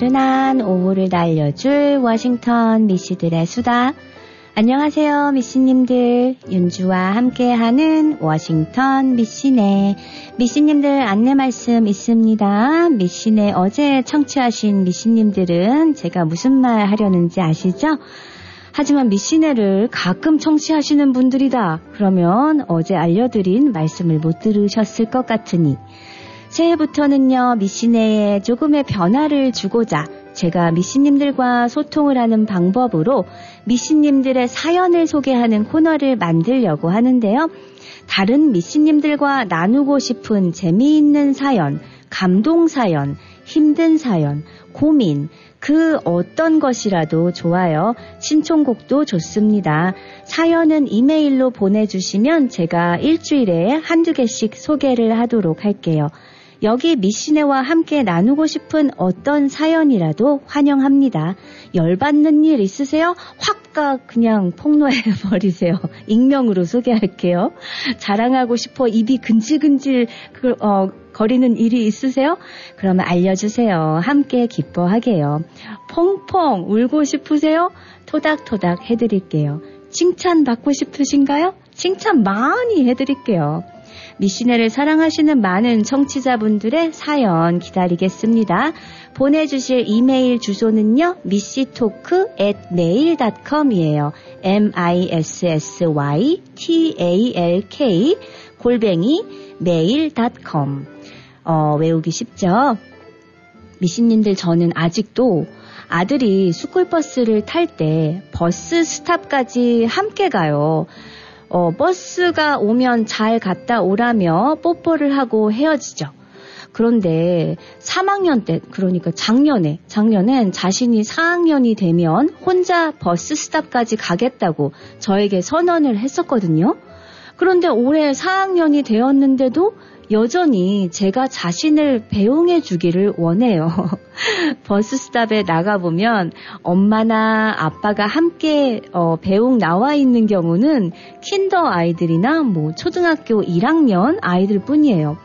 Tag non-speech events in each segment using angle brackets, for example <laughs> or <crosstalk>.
나른한 오후를 날려줄 워싱턴 미씨들의 수다. 안녕하세요, 미씨님들. 윤주와 함께하는 워싱턴 미씨네. 미씨님들 안내 말씀 있습니다. 미씨네 어제 청취하신 미씨님들은 제가 무슨 말 하려는지 아시죠? 하지만 미씨네를 가끔 청취하시는 분들이다. 그러면 어제 알려드린 말씀을 못 들으셨을 것 같으니 새해부터는요, 미신내에 조금의 변화를 주고자 제가 미신님들과 소통을 하는 방법으로 미신님들의 사연을 소개하는 코너를 만들려고 하는데요. 다른 미신님들과 나누고 싶은 재미있는 사연, 감동 사연, 힘든 사연, 고민, 그 어떤 것이라도 좋아요. 신청곡도 좋습니다. 사연은 이메일로 보내주시면 제가 일주일에 한두 개씩 소개를 하도록 할게요. 여기 미시네와 함께 나누고 싶은 어떤 사연이라도 환영합니다. 열받는 일 있으세요? 확가 그냥 폭로해 버리세요. <laughs> 익명으로 소개할게요. 자랑하고 싶어 입이 근질근질 그, 어, 거리는 일이 있으세요? 그러면 알려주세요. 함께 기뻐하게요. 펑펑 울고 싶으세요? 토닥토닥 해드릴게요. 칭찬 받고 싶으신가요? 칭찬 많이 해드릴게요. 미시네를 사랑하시는 많은 청취자분들의 사연 기다리겠습니다. 보내주실 이메일 주소는요, 미시토크 at mail.com이에요. m-i-s-s-y-t-a-l-k 골뱅이 mail.com 어, 외우기 쉽죠? 미신님들 저는 아직도 아들이 스쿨버스를 탈 때 버스 스탑까지 함께 가요. 어, 버스가 오면 잘 갔다 오라며 뽀뽀를 하고 헤어지죠. 그런데 3학년 때, 그러니까 작년에, 작년엔 자신이 4학년이 되면 혼자 버스 스탑까지 가겠다고 저에게 선언을 했었거든요. 그런데 올해 4학년이 되었는데도 여전히 제가 자신을 배웅해 주기를 원해요. <laughs> 버스 스탑에 나가보면 엄마나 아빠가 함께 어, 배웅 나와 있는 경우는 킨더 아이들이나 뭐 초등학교 1학년 아이들 뿐이에요.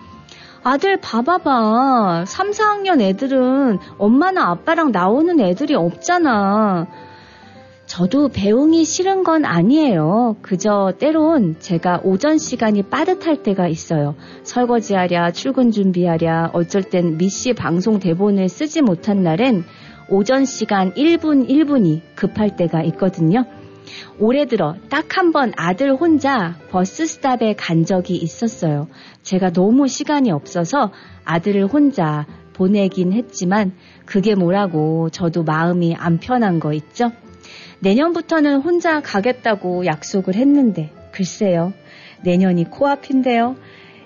아들 봐봐봐. 3, 4학년 애들은 엄마나 아빠랑 나오는 애들이 없잖아. 저도 배웅이 싫은 건 아니에요. 그저 때론 제가 오전 시간이 빠듯할 때가 있어요. 설거지하랴, 출근 준비하랴, 어쩔 땐 미씨 방송 대본을 쓰지 못한 날엔 오전 시간 1분 1분이 급할 때가 있거든요. 올해 들어 딱 한 번 아들 혼자 버스 스탑에 간 적이 있었어요. 제가 너무 시간이 없어서 아들을 혼자 보내긴 했지만 그게 뭐라고 저도 마음이 안 편한 거 있죠? 내년부터는 혼자 가겠다고 약속을 했는데, 글쎄요. 내년이 코앞인데요.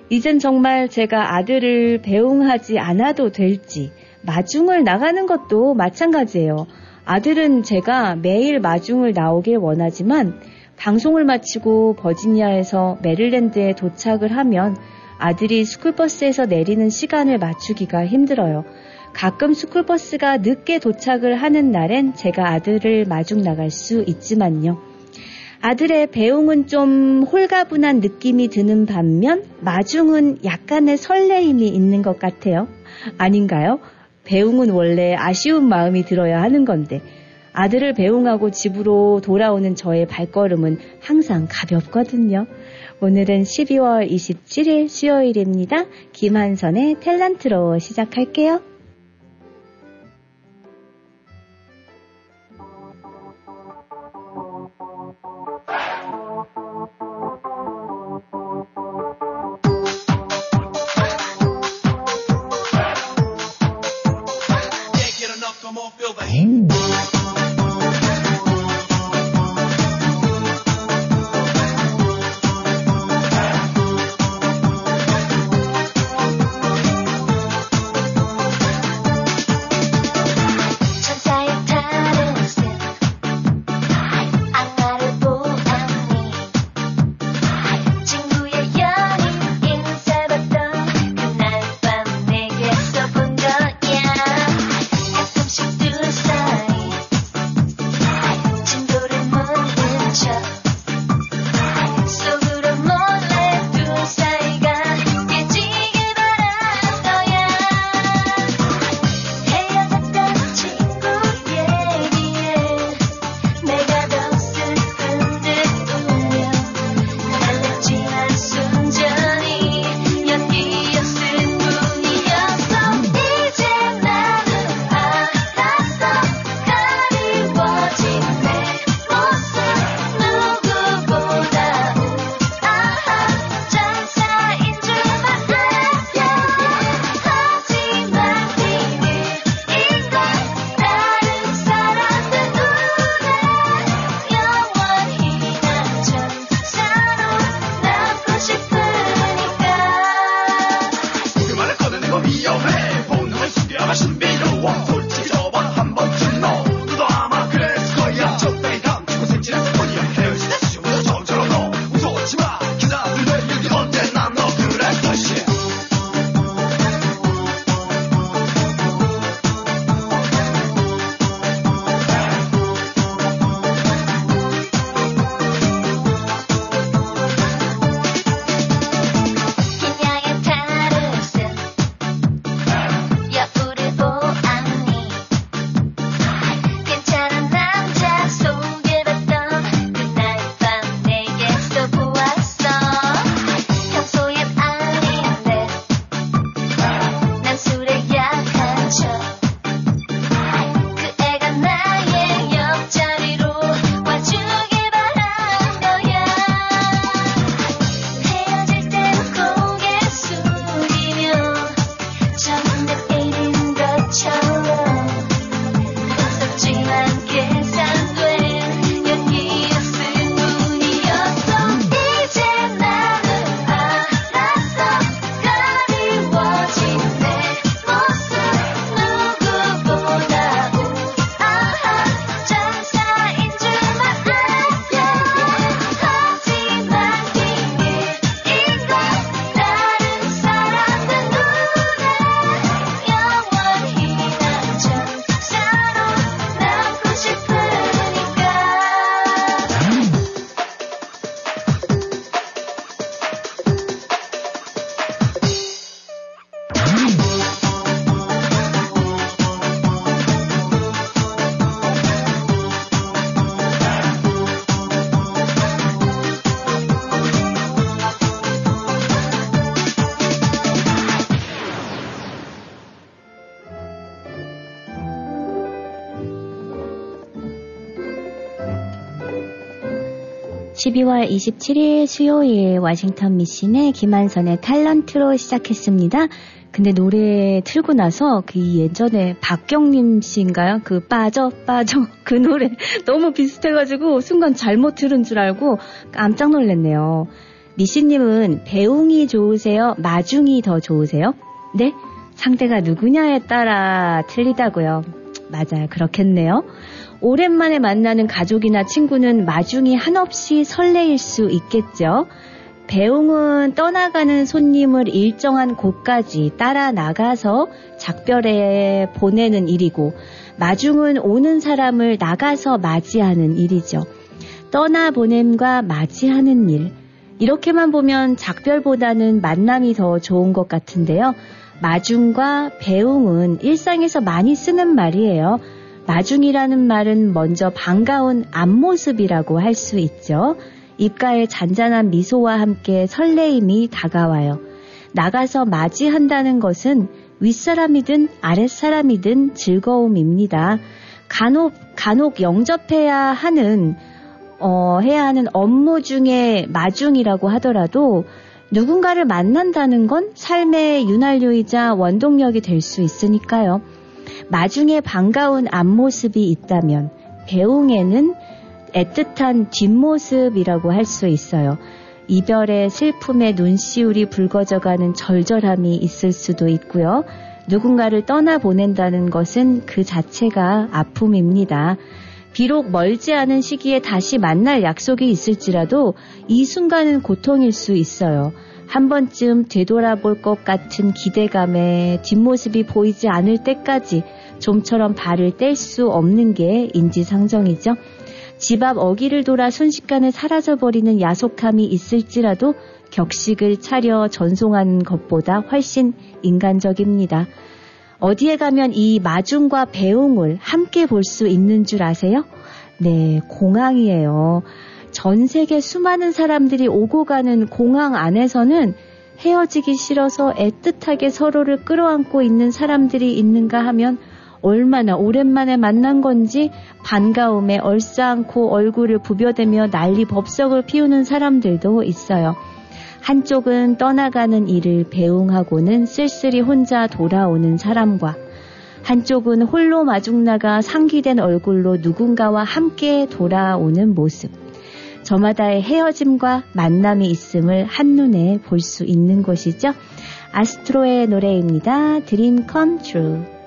이젠 정말 제가 아들을 배웅하지 않아도 될지, 마중을 나가는 것도 마찬가지예요. 아들은 제가 매일 마중을 나오길 원하지만, 방송을 마치고 버지니아에서 메릴랜드에 도착을 하면 아들이 스쿨버스에서 내리는 시간을 맞추기가 힘들어요. 가끔 스쿨버스가 늦게 도착을 하는 날엔 제가 아들을 마중 나갈 수 있지만요. 아들의 배웅은 좀 홀가분한 느낌이 드는 반면 마중은 약간의 설레임이 있는 것 같아요. 아닌가요? 배웅은 원래 아쉬운 마음이 들어야 하는 건데 아들을 배웅하고 집으로 돌아오는 저의 발걸음은 항상 가볍거든요. 오늘은 12월 27일 수요일입니다. 김한선의 탤런트로 시작할게요. come on, feel. 12월 27일 수요일 워싱턴 미신의 김한선의 탤런트로 시작했습니다. 근데 노래 틀고 나서 그 예전에 박경림 씨인가요? 그 빠져 빠져 그 노래 <laughs> 너무 비슷해가지고 순간 잘못 들은 줄 알고 깜짝 놀랐네요. 미신님은 배웅이 좋으세요? 마중이 더 좋으세요? 네? 상대가 누구냐에 따라 틀리다고요. 맞아요. 그렇겠네요. 오랜만에 만나는 가족이나 친구는 마중이 한없이 설레일 수 있겠죠. 배웅은 떠나가는 손님을 일정한 곳까지 따라 나가서 작별에 보내는 일이고, 마중은 오는 사람을 나가서 맞이하는 일이죠. 떠나 보냄과 맞이하는 일. 이렇게만 보면 작별보다는 만남이 더 좋은 것 같은데요. 마중과 배웅은 일상에서 많이 쓰는 말이에요. 마중이라는 말은 먼저 반가운 앞모습이라고 할 수 있죠. 입가에 잔잔한 미소와 함께 설레임이 다가와요. 나가서 맞이한다는 것은 윗사람이든 아랫사람이든 즐거움입니다. 간혹, 간혹 영접해야 하는, 어, 해야 하는 업무 중에 마중이라고 하더라도 누군가를 만난다는 건 삶의 윤활유이자 원동력이 될 수 있으니까요. 마중에 반가운 앞모습이 있다면 배웅에는 애틋한 뒷모습이라고 할 수 있어요. 이별의 슬픔에 눈시울이 붉어져가는 절절함이 있을 수도 있고요. 누군가를 떠나보낸다는 것은 그 자체가 아픔입니다. 비록 멀지 않은 시기에 다시 만날 약속이 있을지라도 이 순간은 고통일 수 있어요. 한 번쯤 되돌아볼 것 같은 기대감에 뒷모습이 보이지 않을 때까지 좀처럼 발을 뗄 수 없는 게 인지상정이죠. 집 앞 어기를 돌아 순식간에 사라져버리는 야속함이 있을지라도 격식을 차려 전송하는 것보다 훨씬 인간적입니다. 어디에 가면 이 마중과 배웅을 함께 볼 수 있는 줄 아세요? 네, 공항이에요. 전 세계 수많은 사람들이 오고 가는 공항 안에서는 헤어지기 싫어서 애틋하게 서로를 끌어안고 있는 사람들이 있는가 하면 얼마나 오랜만에 만난 건지 반가움에 얼싸안고 얼굴을 부벼대며 난리 법석을 피우는 사람들도 있어요. 한쪽은 떠나가는 일을 배웅하고는 쓸쓸히 혼자 돌아오는 사람과 한쪽은 홀로 마중 나가 상기된 얼굴로 누군가와 함께 돌아오는 모습. 저마다의 헤어짐과 만남이 있음을 한눈에 볼 수 있는 것이죠. 아스트로의 노래입니다. Dream Come True.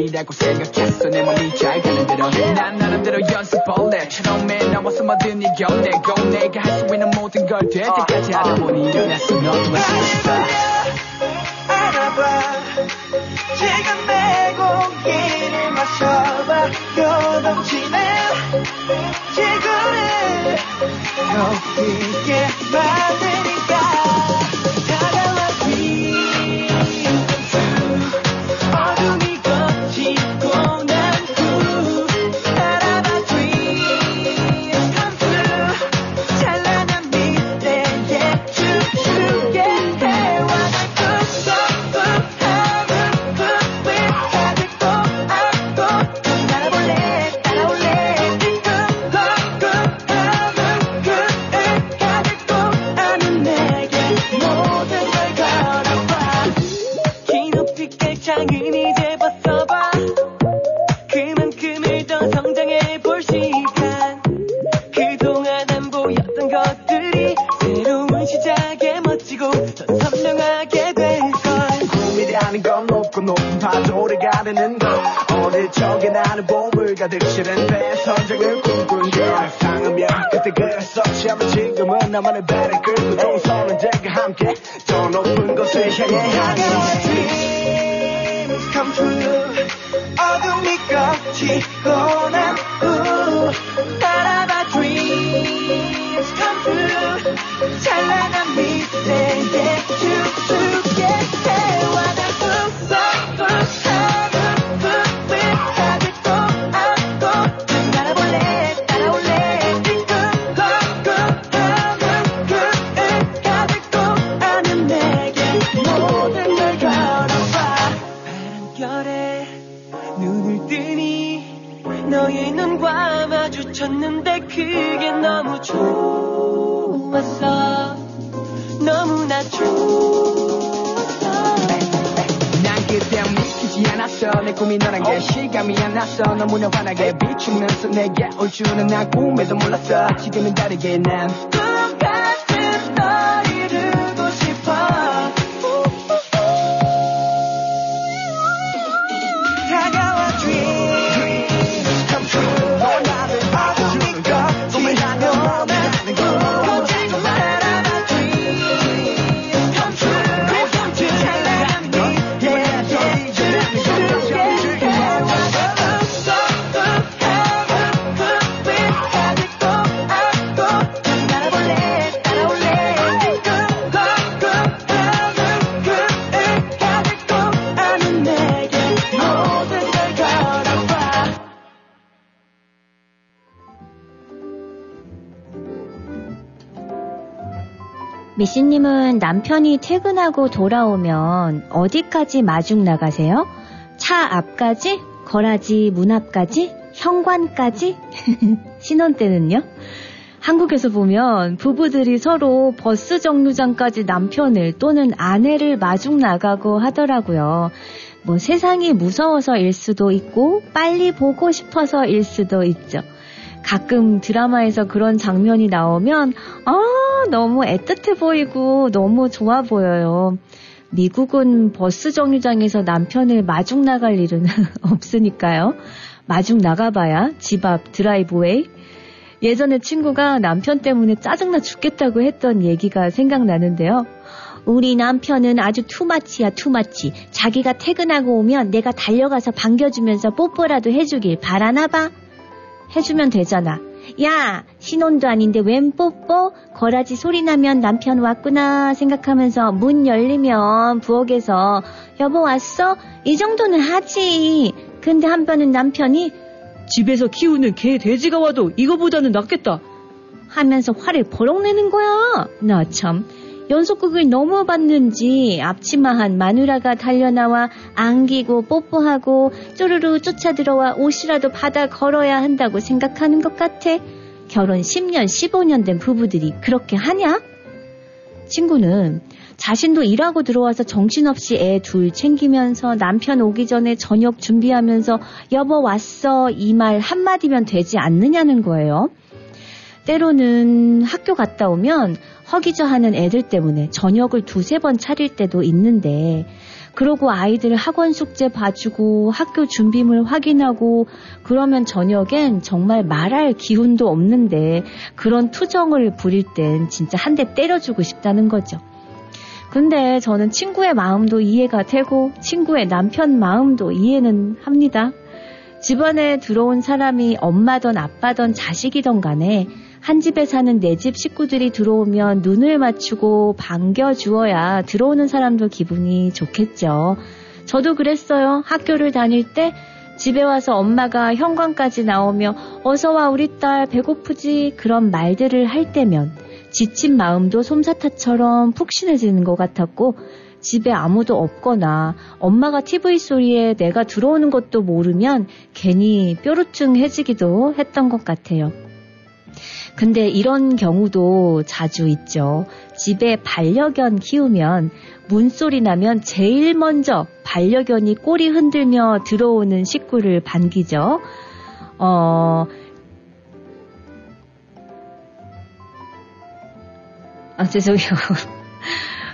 아니라고 생각했어. 내 몸이 잘 가는 대로 난 나름대로 연습벌레 처음에 나와서 뭐든 이겨내고 내가 할 수 있는 모든 걸 될 때까지 하다 보니 일어났어 너도 알 줄은 난 꿈에도 몰랐어. 지금은 다르게 난 미씨님은 남편이 퇴근하고 돌아오면 어디까지 마중 나가세요? 차 앞까지? 거라지 문 앞까지? 현관까지? <laughs> 신혼 때는요? 한국에서 보면 부부들이 서로 버스 정류장까지 남편을 또는 아내를 마중 나가고 하더라고요. 뭐 세상이 무서워서일 수도 있고 빨리 보고 싶어서일 수도 있죠. 가끔 드라마에서 그런 장면이 나오면 아 너무 애틋해 보이고 너무 좋아 보여요. 미국은 버스 정류장에서 남편을 마중 나갈 일은 <laughs> 없으니까요. 마중 나가봐야 집 앞 드라이브웨이. 예전에 친구가 남편 때문에 짜증나 죽겠다고 했던 얘기가 생각나는데요. 우리 남편은 아주 투마치야 투마치. 자기가 퇴근하고 오면 내가 달려가서 반겨주면서 뽀뽀라도 해주길 바라나 봐. 해주면 되잖아. 야, 신혼도 아닌데 웬 뽀뽀? 거라지 소리 나면 남편 왔구나 생각하면서 문 열리면 부엌에서 여보 왔어? 이 정도는 하지. 근데 한 번은 남편이 집에서 키우는 개 돼지가 와도 이거보다는 낫겠다. 하면서 화를 버럭 내는 거야. 나 참. 연속극을 너무 봤는지 앞치마한 마누라가 달려나와 안기고 뽀뽀하고 쪼르르 쫓아 들어와 옷이라도 받아 걸어야 한다고 생각하는 것 같아. 결혼 10년, 15년 된 부부들이 그렇게 하냐? 친구는 자신도 일하고 들어와서 정신없이 애 둘 챙기면서 남편 오기 전에 저녁 준비하면서 여보 왔어 이 말 한마디면 되지 않느냐는 거예요. 때로는 학교 갔다 오면 허기져 하는 애들 때문에 저녁을 두세 번 차릴 때도 있는데 그러고 아이들 학원 숙제 봐주고 학교 준비물 확인하고 그러면 저녁엔 정말 말할 기운도 없는데 그런 투정을 부릴 땐 진짜 한 대 때려주고 싶다는 거죠. 근데 저는 친구의 마음도 이해가 되고 친구의 남편 마음도 이해는 합니다. 집안에 들어온 사람이 엄마던 아빠던 자식이던 간에 한 집에 사는 내 집 식구들이 들어오면 눈을 맞추고 반겨주어야 들어오는 사람도 기분이 좋겠죠. 저도 그랬어요. 학교를 다닐 때 집에 와서 엄마가 현관까지 나오며 어서와 우리 딸 배고프지 그런 말들을 할 때면 지친 마음도 솜사탕처럼 푹신해지는 것 같았고 집에 아무도 없거나 엄마가 TV 소리에 내가 들어오는 것도 모르면 괜히 뾰루퉁해지기도 했던 것 같아요. 근데 이런 경우도 자주 있죠. 집에 반려견 키우면 문소리 나면 제일 먼저 반려견이 꼬리 흔들며 들어오는 식구를 반기죠. 어, 아, 죄송해요. <laughs>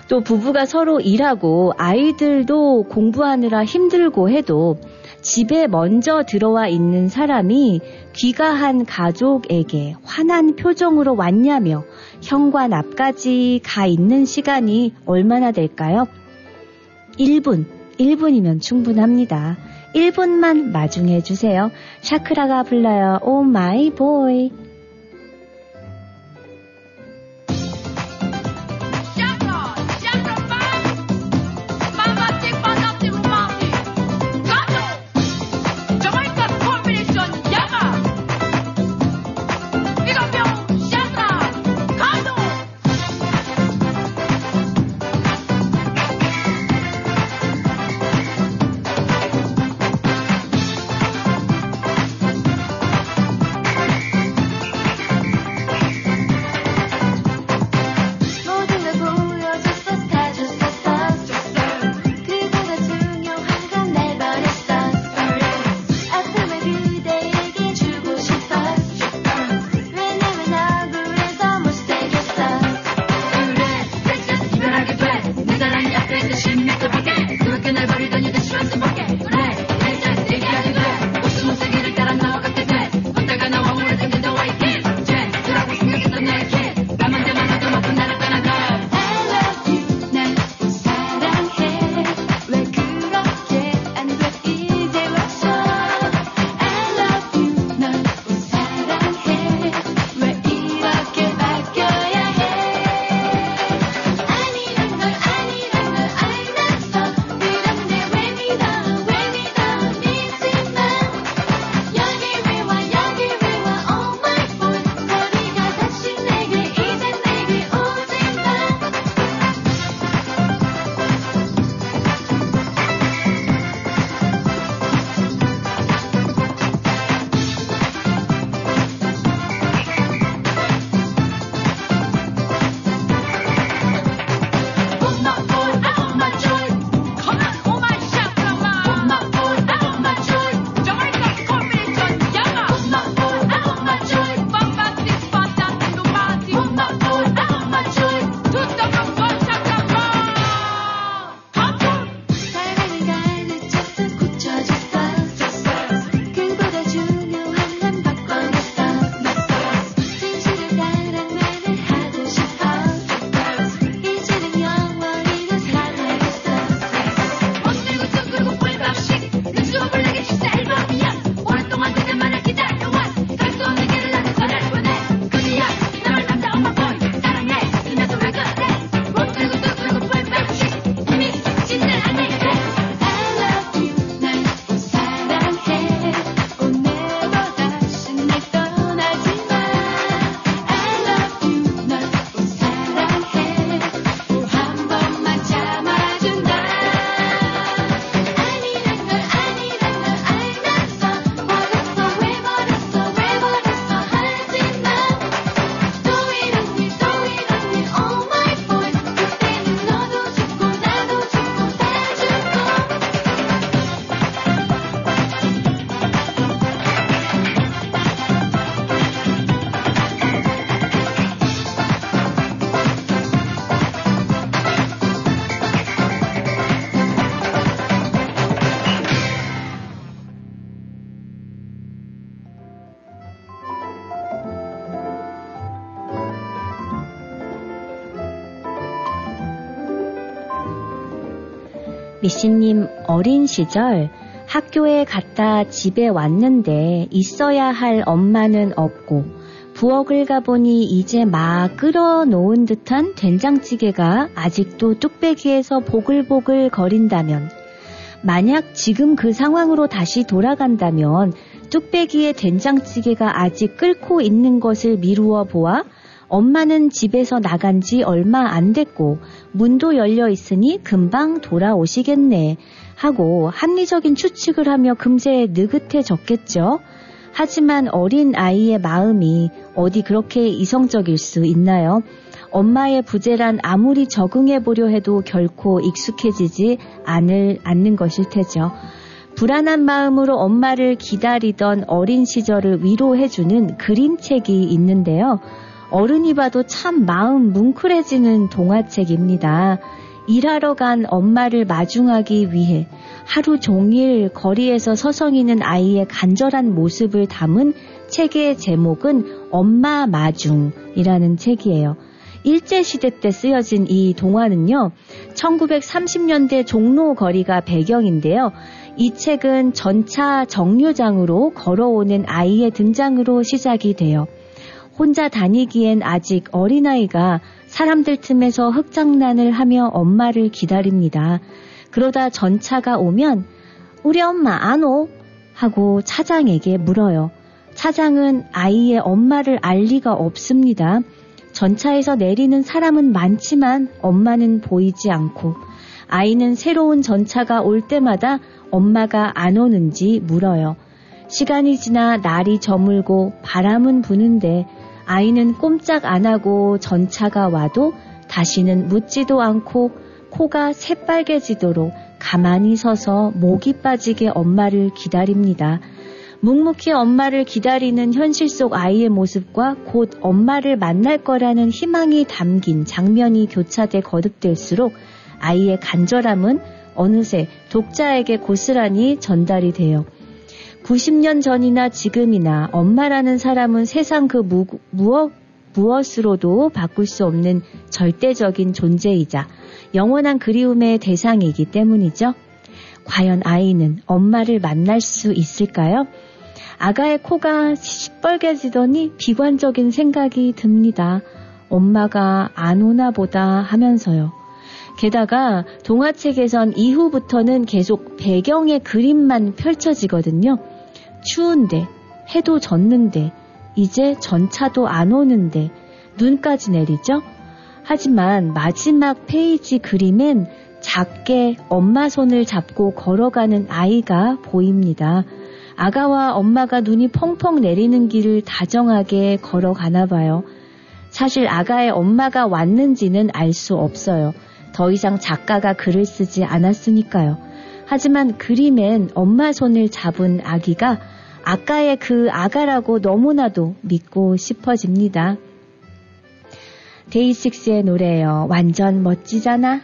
또 부부가 서로 일하고 아이들도 공부하느라 힘들고 해도 집에 먼저 들어와 있는 사람이 귀가한 가족에게 환한 표정으로 왔냐며 현관 앞까지 가 있는 시간이 얼마나 될까요? 1분, 1분이면 충분합니다. 1분만 마중해 주세요. 샤크라가 불러요. Oh My Boy. 미씨님 어린 시절 학교에 갔다 집에 왔는데 있어야 할 엄마는 없고 부엌을 가보니 이제 막 끓여놓은 듯한 된장찌개가 아직도 뚝배기에서 보글보글 거린다면 만약 지금 그 상황으로 다시 돌아간다면 뚝배기에 된장찌개가 아직 끓고 있는 것을 미루어 보아 엄마는 집에서 나간 지 얼마 안 됐고 문도 열려 있으니 금방 돌아오시겠네 하고 합리적인 추측을 하며 금세 느긋해졌겠죠. 하지만 어린 아이의 마음이 어디 그렇게 이성적일 수 있나요? 엄마의 부재란 아무리 적응해 보려 해도 결코 익숙해지지 않을 않는 것일 테죠. 불안한 마음으로 엄마를 기다리던 어린 시절을 위로해주는 그림책이 있는데요. 어른이 봐도 참 마음 뭉클해지는 동화책입니다. 일하러 간 엄마를 마중하기 위해 하루 종일 거리에서 서성이는 아이의 간절한 모습을 담은 책의 제목은 엄마 마중이라는 책이에요. 일제시대 때 쓰여진 이 동화는요, 1930년대 종로 거리가 배경인데요. 이 책은 전차 정류장으로 걸어오는 아이의 등장으로 시작이 돼요. 혼자 다니기엔 아직 어린아이가 사람들 틈에서 흑장난을 하며 엄마를 기다립니다. 그러다 전차가 오면 우리 엄마 안 오? 하고 차장에게 물어요. 차장은 아이의 엄마를 알 리가 없습니다. 전차에서 내리는 사람은 많지만 엄마는 보이지 않고 아이는 새로운 전차가 올 때마다 엄마가 안 오는지 물어요. 시간이 지나 날이 저물고 바람은 부는데 아이는 꼼짝 안 하고 전차가 와도 다시는 묻지도 않고 코가 새빨개지도록 가만히 서서 목이 빠지게 엄마를 기다립니다. 묵묵히 엄마를 기다리는 현실 속 아이의 모습과 곧 엄마를 만날 거라는 희망이 담긴 장면이 교차돼 거듭될수록 아이의 간절함은 어느새 독자에게 고스란히 전달이 돼요. 90년 전이나 지금이나 엄마라는 사람은 세상 그 무, 무엇, 무엇으로도 바꿀 수 없는 절대적인 존재이자 영원한 그리움의 대상이기 때문이죠. 과연 아이는 엄마를 만날 수 있을까요? 아가의 코가 시뻘개지더니 비관적인 생각이 듭니다. 엄마가 안 오나 보다 하면서요. 게다가 동화책에선 이후부터는 계속 배경의 그림만 펼쳐지거든요. 추운데, 해도 졌는데, 이제 전차도 안 오는데, 눈까지 내리죠? 하지만 마지막 페이지 그림엔 작게 엄마 손을 잡고 걸어가는 아이가 보입니다. 아가와 엄마가 눈이 펑펑 내리는 길을 다정하게 걸어가나 봐요. 사실 아가의 엄마가 왔는지는 알 수 없어요. 더 이상 작가가 글을 쓰지 않았으니까요. 하지만 그림엔 엄마 손을 잡은 아기가 아까의 그 아가라고 너무나도 믿고 싶어집니다. 데이식스의 노래예요. 완전 멋지잖아.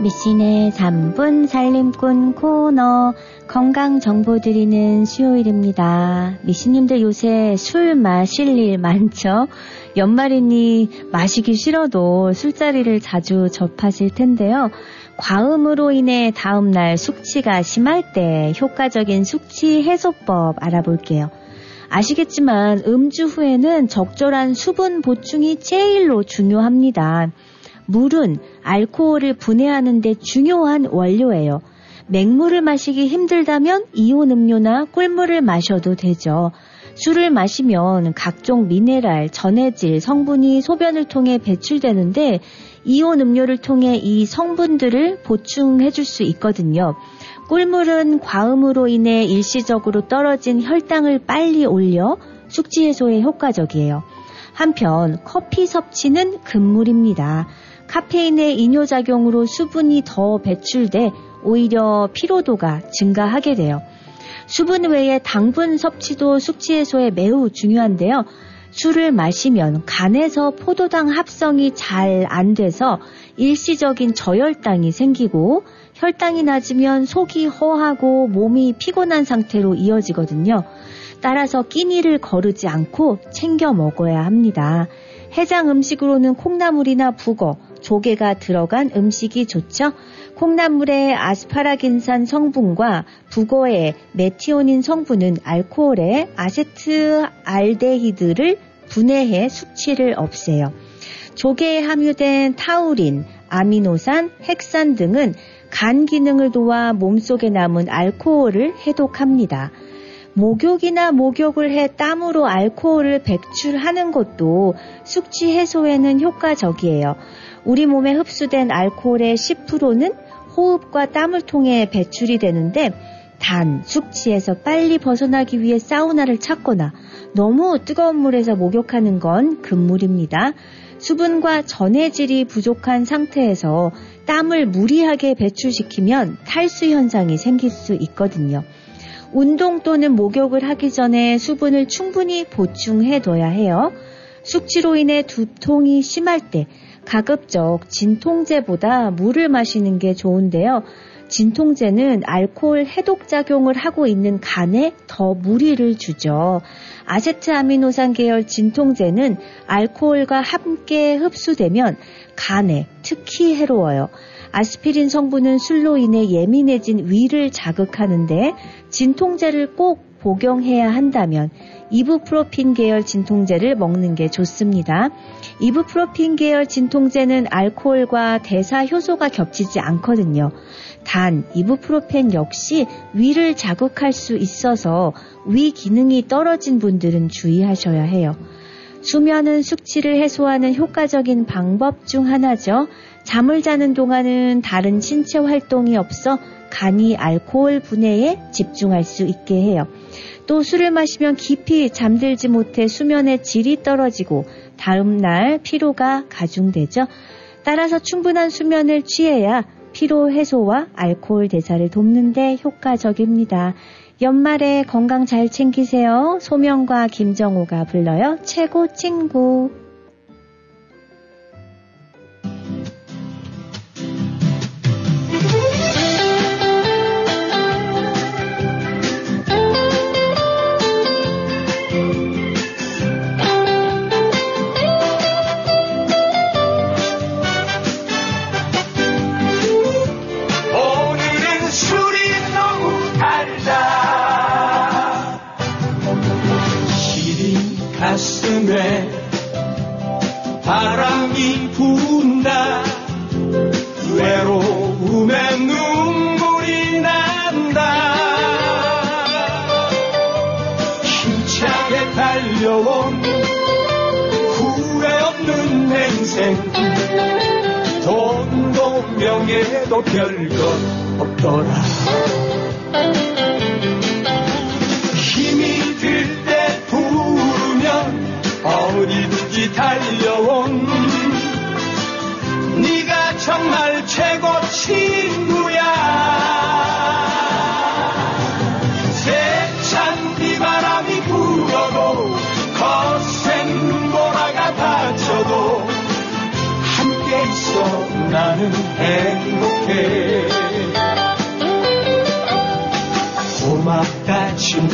미신의 3분 살림꾼 코너 건강 정보 드리는 수요일입니다. 미신님들 요새 술 마실 일 많죠? 연말이니 마시기 싫어도 술자리를 자주 접하실 텐데요. 과음으로 인해 다음날 숙취가 심할 때 효과적인 숙취 해소법 알아볼게요. 아시겠지만 음주 후에는 적절한 수분 보충이 제일로 중요합니다. 물은 알코올을 분해하는 데 중요한 원료예요. 맹물을 마시기 힘들다면 이온 음료나 꿀물을 마셔도 되죠. 술을 마시면 각종 미네랄, 전해질, 성분이 소변을 통해 배출되는데 이온 음료를 통해 이 성분들을 보충해 줄 수 있거든요. 꿀물은 과음으로 인해 일시적으로 떨어진 혈당을 빨리 올려 숙취 해소에 효과적이에요. 한편 커피 섭취는 금물입니다. 카페인의 이뇨작용으로 수분이 더 배출돼 오히려 피로도가 증가하게 돼요. 수분 외에 당분 섭취도 숙취 해소에 매우 중요한데요. 술을 마시면 간에서 포도당 합성이 잘 안 돼서 일시적인 저혈당이 생기고 혈당이 낮으면 속이 허하고 몸이 피곤한 상태로 이어지거든요. 따라서 끼니를 거르지 않고 챙겨 먹어야 합니다. 해장 음식으로는 콩나물이나 북어, 조개가 들어간 음식이 좋죠. 콩나물의 아스파라긴산 성분과 북어의 메티오닌 성분은 알코올의 아세트 알데히드를 분해해 숙취를 없애요. 조개에 함유된 타우린, 아미노산, 핵산 등은 간 기능을 도와 몸속에 남은 알코올을 해독합니다. 목욕이나 목욕을 해 땀으로 알코올을 배출하는 것도 숙취 해소에는 효과적이에요. 우리 몸에 흡수된 알코올의 10%는 호흡과 땀을 통해 배출이 되는데 단 숙취에서 빨리 벗어나기 위해 사우나를 찾거나 너무 뜨거운 물에서 목욕하는 건 금물입니다. 수분과 전해질이 부족한 상태에서 땀을 무리하게 배출시키면 탈수 현상이 생길 수 있거든요. 운동 또는 목욕을 하기 전에 수분을 충분히 보충해 둬야 해요. 숙취로 인해 두통이 심할 때 가급적 진통제보다 물을 마시는 게 좋은데요. 진통제는 알코올 해독 작용을 하고 있는 간에 더 무리를 주죠. 아세트 아미노산 계열 진통제는 알코올과 함께 흡수되면 간에 특히 해로워요. 아스피린 성분은 술로 인해 예민해진 위를 자극하는데 진통제를 꼭 복용해야 한다면 이부프로핀 계열 진통제를 먹는 게 좋습니다. 이부프로핀 계열 진통제는 알코올과 대사 효소가 겹치지 않거든요. 단 이부프로펜 역시 위를 자극할 수 있어서 위 기능이 떨어진 분들은 주의하셔야 해요. 수면은 숙취를 해소하는 효과적인 방법 중 하나죠. 잠을 자는 동안은 다른 신체 활동이 없어 간이 알코올 분해에 집중할 수 있게 해요. 또 술을 마시면 깊이 잠들지 못해 수면의 질이 떨어지고 다음날 피로가 가중되죠. 따라서 충분한 수면을 취해야 피로 해소와 알코올 대사를 돕는데 효과적입니다. 연말에 건강 잘 챙기세요. 소명과 김정호가 불러요. 최고 친구. 가슴에 바람이 분다. 외로움에 눈물이 난다. 힘차게 달려온 후회 없는 인생. 돈도 명예도 별것 없더라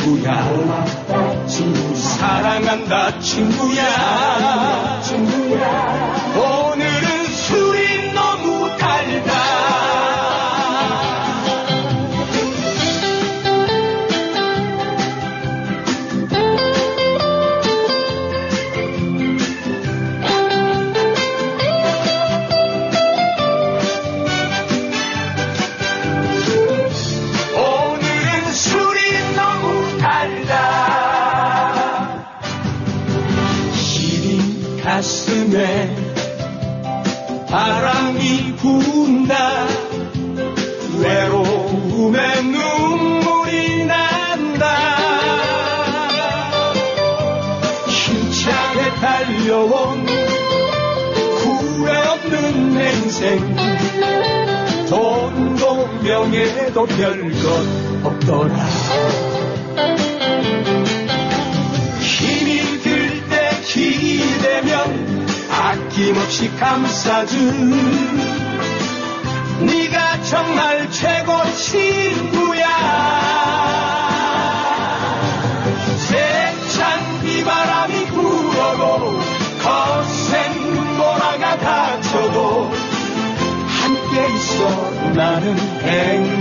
친구야. 사랑한다 친구야. 오늘은 명예도 별것 없더라. 힘이 들 때 기대면 아낌없이 감싸준 네가 정말 최고 친구야. 세찬 비바람이 불어도 거센 눈보라가 닥쳐도 함께 있어 나는 행복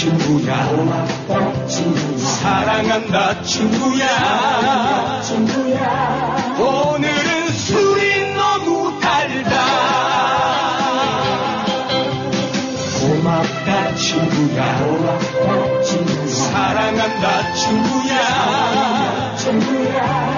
고맙다 친구야. 사랑한다 친구야. 오늘은 술이 너무 달다. 고맙다 친구야. 사랑한다 친구야. 오늘은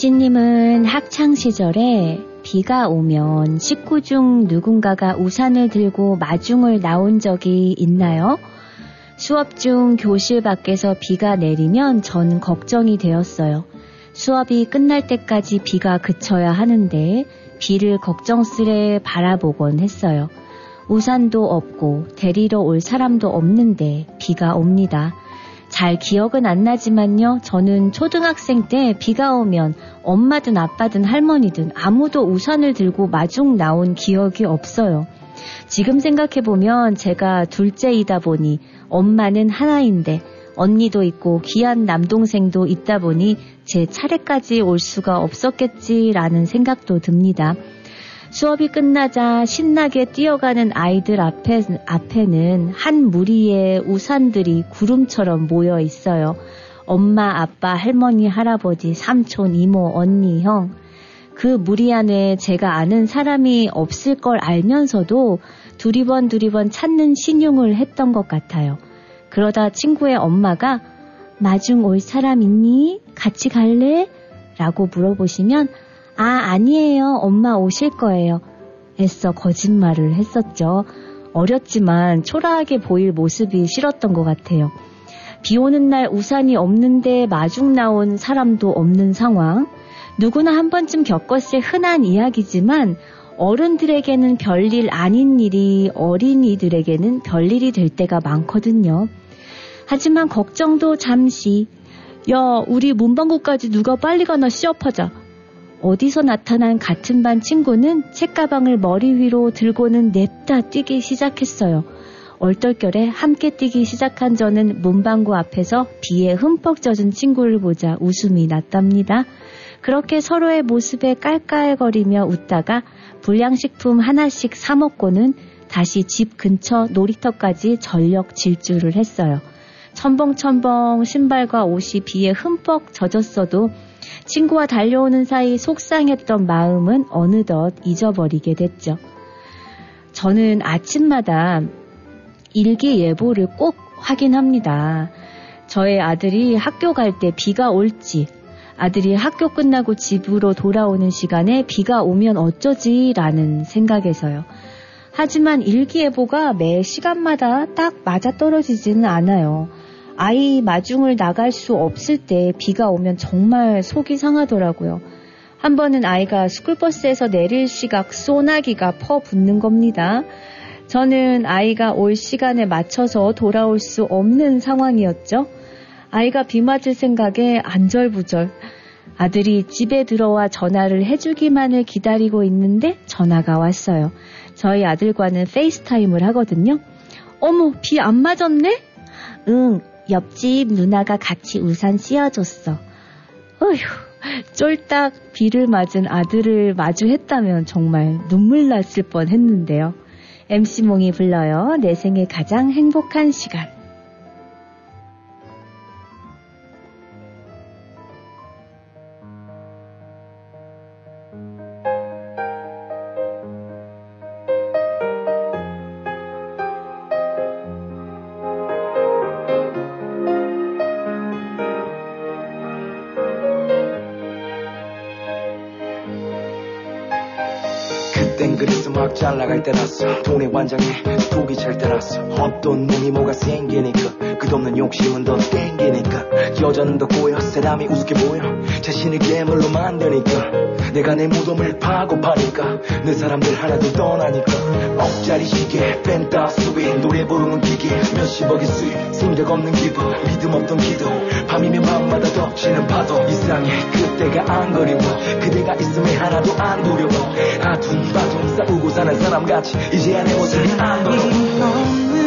미씨님은 학창 시절에 비가 오면 식구 중 누군가가 우산을 들고 마중을 나온 적이 있나요? 수업 중 교실 밖에서 비가 내리면 전 걱정이 되었어요. 수업이 끝날 때까지 비가 그쳐야 하는데 비를 걱정스레 바라보곤 했어요. 우산도 없고 데리러 올 사람도 없는데 비가 옵니다. 잘 기억은 안 나지만요. 저는 초등학생 때 비가 오면 엄마든 아빠든 할머니든 아무도 우산을 들고 마중 나온 기억이 없어요. 지금 생각해보면 제가 둘째이다 보니 엄마는 하나인데 언니도 있고 귀한 남동생도 있다 보니 제 차례까지 올 수가 없었겠지라는 생각도 듭니다. 수업이 끝나자 신나게 뛰어가는 아이들 앞에, 앞에는 한 무리의 우산들이 구름처럼 모여 있어요. 엄마, 아빠, 할머니, 할아버지, 삼촌, 이모, 언니, 형. 그 무리 안에 제가 아는 사람이 없을 걸 알면서도 두리번 두리번 찾는 신용을 했던 것 같아요. 그러다 친구의 엄마가 마중 올 사람 있니? 같이 갈래? 라고 물어보시면 아, 아니에요. 엄마 오실 거예요. 애써 거짓말을 했었죠. 어렸지만 초라하게 보일 모습이 싫었던 것 같아요. 비 오는 날 우산이 없는데 마중 나온 사람도 없는 상황. 누구나 한 번쯤 겪었을 흔한 이야기지만 어른들에게는 별일 아닌 일이 어린이들에게는 별일이 될 때가 많거든요. 하지만 걱정도 잠시 야, 우리 문방구까지 누가 빨리 가나 시합하자. 어디서 나타난 같은 반 친구는 책가방을 머리 위로 들고는 냅다 뛰기 시작했어요. 얼떨결에 함께 뛰기 시작한 저는 문방구 앞에서 비에 흠뻑 젖은 친구를 보자 웃음이 났답니다. 그렇게 서로의 모습에 깔깔거리며 웃다가 불량식품 하나씩 사먹고는 다시 집 근처 놀이터까지 전력 질주를 했어요. 첨벙첨벙 신발과 옷이 비에 흠뻑 젖었어도 친구와 달려오는 사이 속상했던 마음은 어느덧 잊어버리게 됐죠. 저는 아침마다 일기 예보를 꼭 확인합니다. 저의 아들이 학교 갈 때 비가 올지, 아들이 학교 끝나고 집으로 돌아오는 시간에 비가 오면 어쩌지라는 생각에서요. 하지만 일기예보가 매 시간마다 딱 맞아 떨어지지는 않아요. 아이 마중을 나갈 수 없을 때 비가 오면 정말 속이 상하더라고요. 한 번은 아이가 스쿨버스에서 내릴 시각 소나기가 퍼붓는 겁니다. 저는 아이가 올 시간에 맞춰서 돌아올 수 없는 상황이었죠. 아이가 비 맞을 생각에 안절부절. 아들이 집에 들어와 전화를 해주기만을 기다리고 있는데 전화가 왔어요. 저희 아들과는 FaceTime을 하거든요. 어머, 비 안 맞았네? 응, 옆집 누나가 같이 우산 씌워줬어. 어휴, 쫄딱 비를 맞은 아들을 마주했다면 정말 눈물 났을 뻔 했는데요. MC몽이 불러요. 내 생에 가장 행복한 시간. 막잘 나갈 때라서 돈의 완장에 속이 찰 때라서 어떤 놈이 뭐가 생기니까 끝없는 욕심은 더 땡기니까 여자는 더 꼬여. 사람이 우습게 보여. 자신을 괴물로 만드니까 내가 내 무덤을 파고 파니까 내 사람들 하나도 떠나니까 억짜리 시계 펜타 수비 노래 부르는 기계 몇십억의 수익 생각 없는 기분 믿음 없던 기도 밤이면 밤마다 덮치는 파도 이상해. 그때가 안 그리워. 그대가 있음에 하나도 안 두려워. 아둥바둥 싸우고 사는 사람같이 이제야 내 모습이 안 보여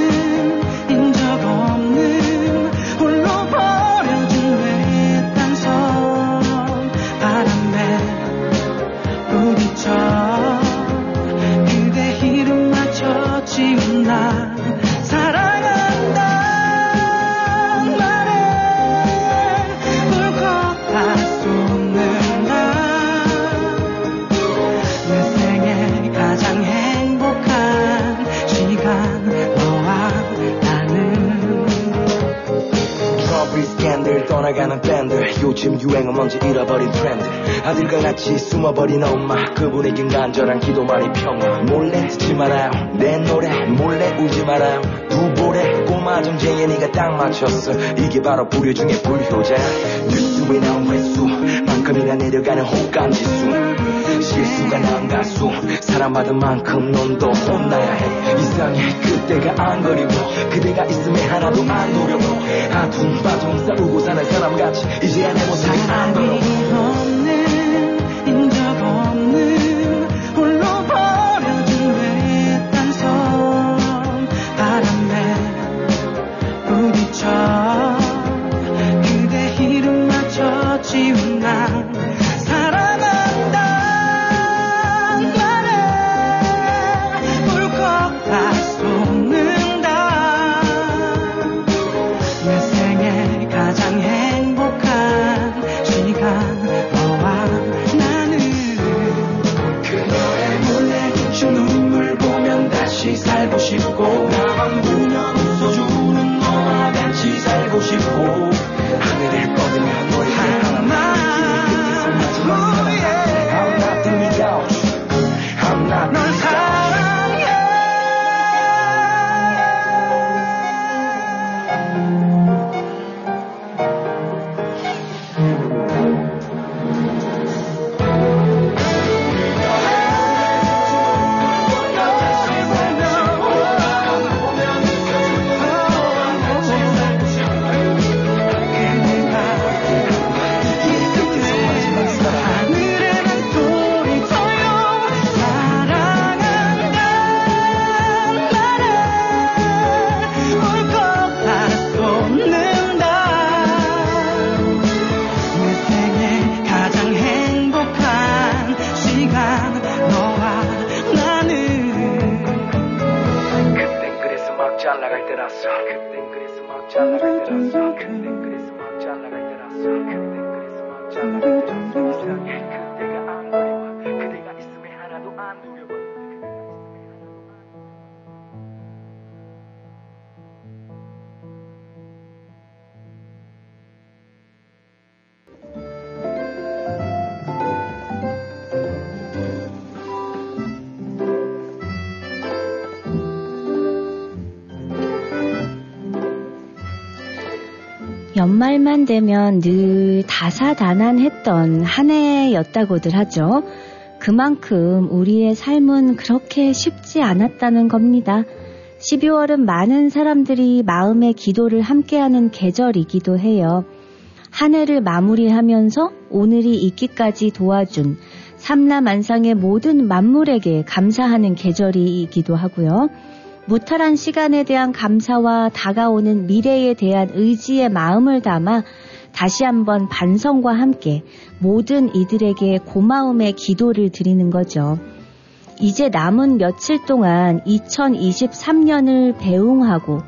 뭔지 잃어버린 트렌드. 아들과 같이 숨어버린 엄마. 그분에겐 간절한 기도만이 평화. 몰래 듣지 말아요. 내 노래 몰래 울지 말아요 꼬마 정재현이가 딱 맞췄어. 이게 바로 불효 중에 불효자. 뉴스에 나온 횟수만큼이나 내려가는 호감지수. 실수가 난 가수. 사랑받은 만큼 넌더 혼나야 해. 이상해. 그때가 안 그리워. 그대가 있음에 하나도 안 노려워. 아둥바둥 싸우고 사는 사람같이 이제야 내 모습이 안 보여 연말만 되면 늘 다사다난했던 한 해였다고들 하죠. 그만큼 우리의 삶은 그렇게 쉽지 않았다는 겁니다. 12월은 많은 사람들이 마음의 기도를 함께하는 계절이기도 해요. 한 해를 마무리하면서 오늘이 있기까지 도와준 삼라만상의 모든 만물에게 감사하는 계절이기도 하고요. 무탈한 시간에 대한 감사와 다가오는 미래에 대한 의지의 마음을 담아 다시 한번 반성과 함께 모든 이들에게 고마움의 기도를 드리는 거죠. 이제 남은 며칠 동안 2023년을 배웅하고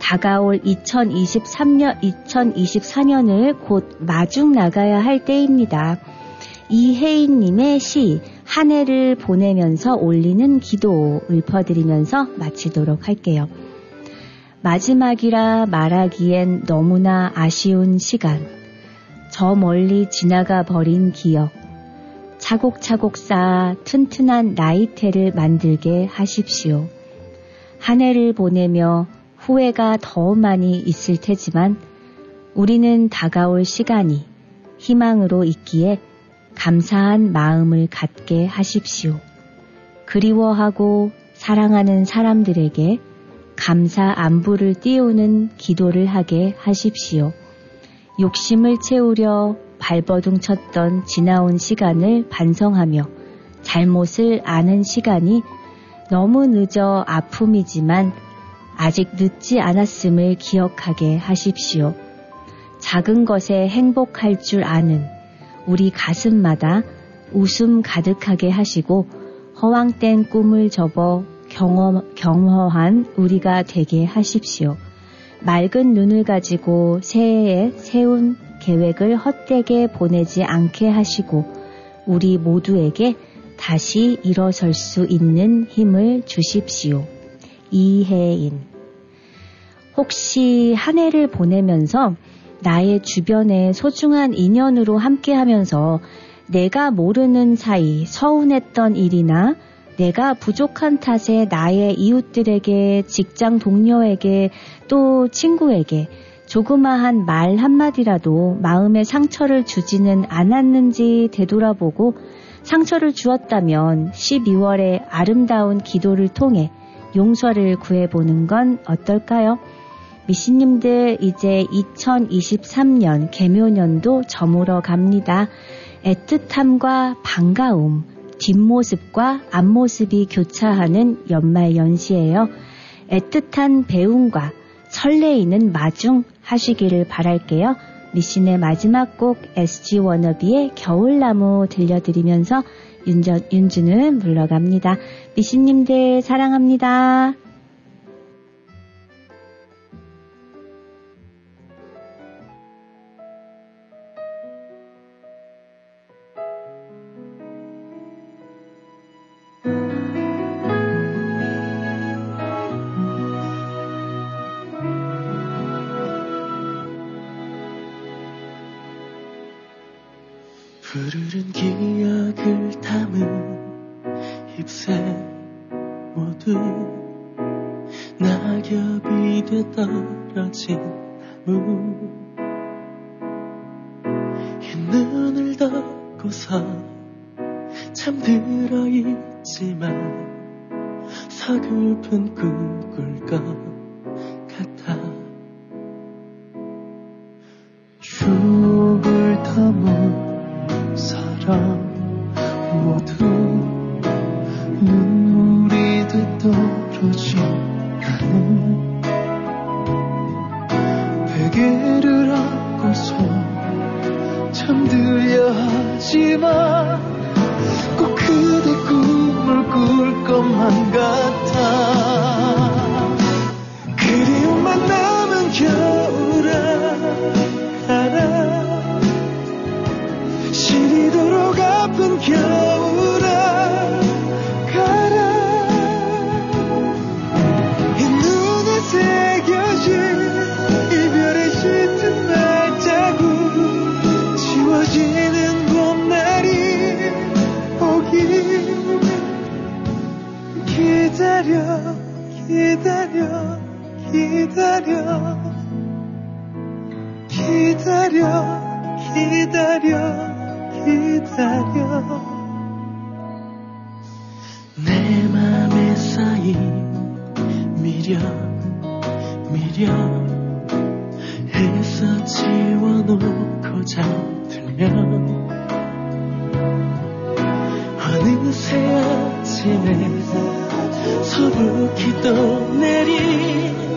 다가올 2023년, 2024년을 곧 마중 나가야 할 때입니다. 이혜인님의 시, 한 해를 보내면서 올리는 기도 읊어드리면서 마치도록 할게요. 마지막이라 말하기엔 너무나 아쉬운 시간. 저 멀리 지나가 버린 기억. 차곡차곡 쌓아 튼튼한 나이테를 만들게 하십시오. 한 해를 보내며 후회가 더 많이 있을 테지만 우리는 다가올 시간이 희망으로 있기에 감사한 마음을 갖게 하십시오. 그리워하고 사랑하는 사람들에게 감사 안부를 띄우는 기도를 하게 하십시오. 욕심을 채우려 발버둥 쳤던 지나온 시간을 반성하며 잘못을 아는 시간이 너무 늦어 아픔이지만 아직 늦지 않았음을 기억하게 하십시오. 작은 것에 행복할 줄 아는 우리 가슴마다 웃음 가득하게 하시고 허황된 꿈을 접어 경험, 경허한 우리가 되게 하십시오. 맑은 눈을 가지고 새해에 세운 계획을 헛되게 보내지 않게 하시고 우리 모두에게 다시 일어설 수 있는 힘을 주십시오. 이혜인. 혹시 한 해를 보내면서 나의 주변에 소중한 인연으로 함께 하면서 내가 모르는 사이 서운했던 일이나 내가 부족한 탓에 나의 이웃들에게, 직장 동료에게, 또 친구에게 조그마한 말 한마디라도 마음의 상처를 주지는 않았는지 되돌아보고 상처를 주었다면 12월의 아름다운 기도를 통해 용서를 구해보는 건 어떨까요? 미신님들 이제 2023년 개묘년도 저물어 갑니다. 애틋함과 반가움, 뒷모습과 앞모습이 교차하는 연말 연시예요. 애틋한 배움과 설레이는 마중 하시기를 바랄게요. 미신의 마지막 곡 SG 워너비의 겨울나무 들려드리면서 윤전, 윤주는 물러갑니다. 미신님들 사랑합니다. 기억을 담은 잎새 모두 낙엽이 돼 떨어진 나무. 흰 눈을 덮고서 잠들어 있지만 서글픈 꿈꿀 것 아침에 서북히 또 내린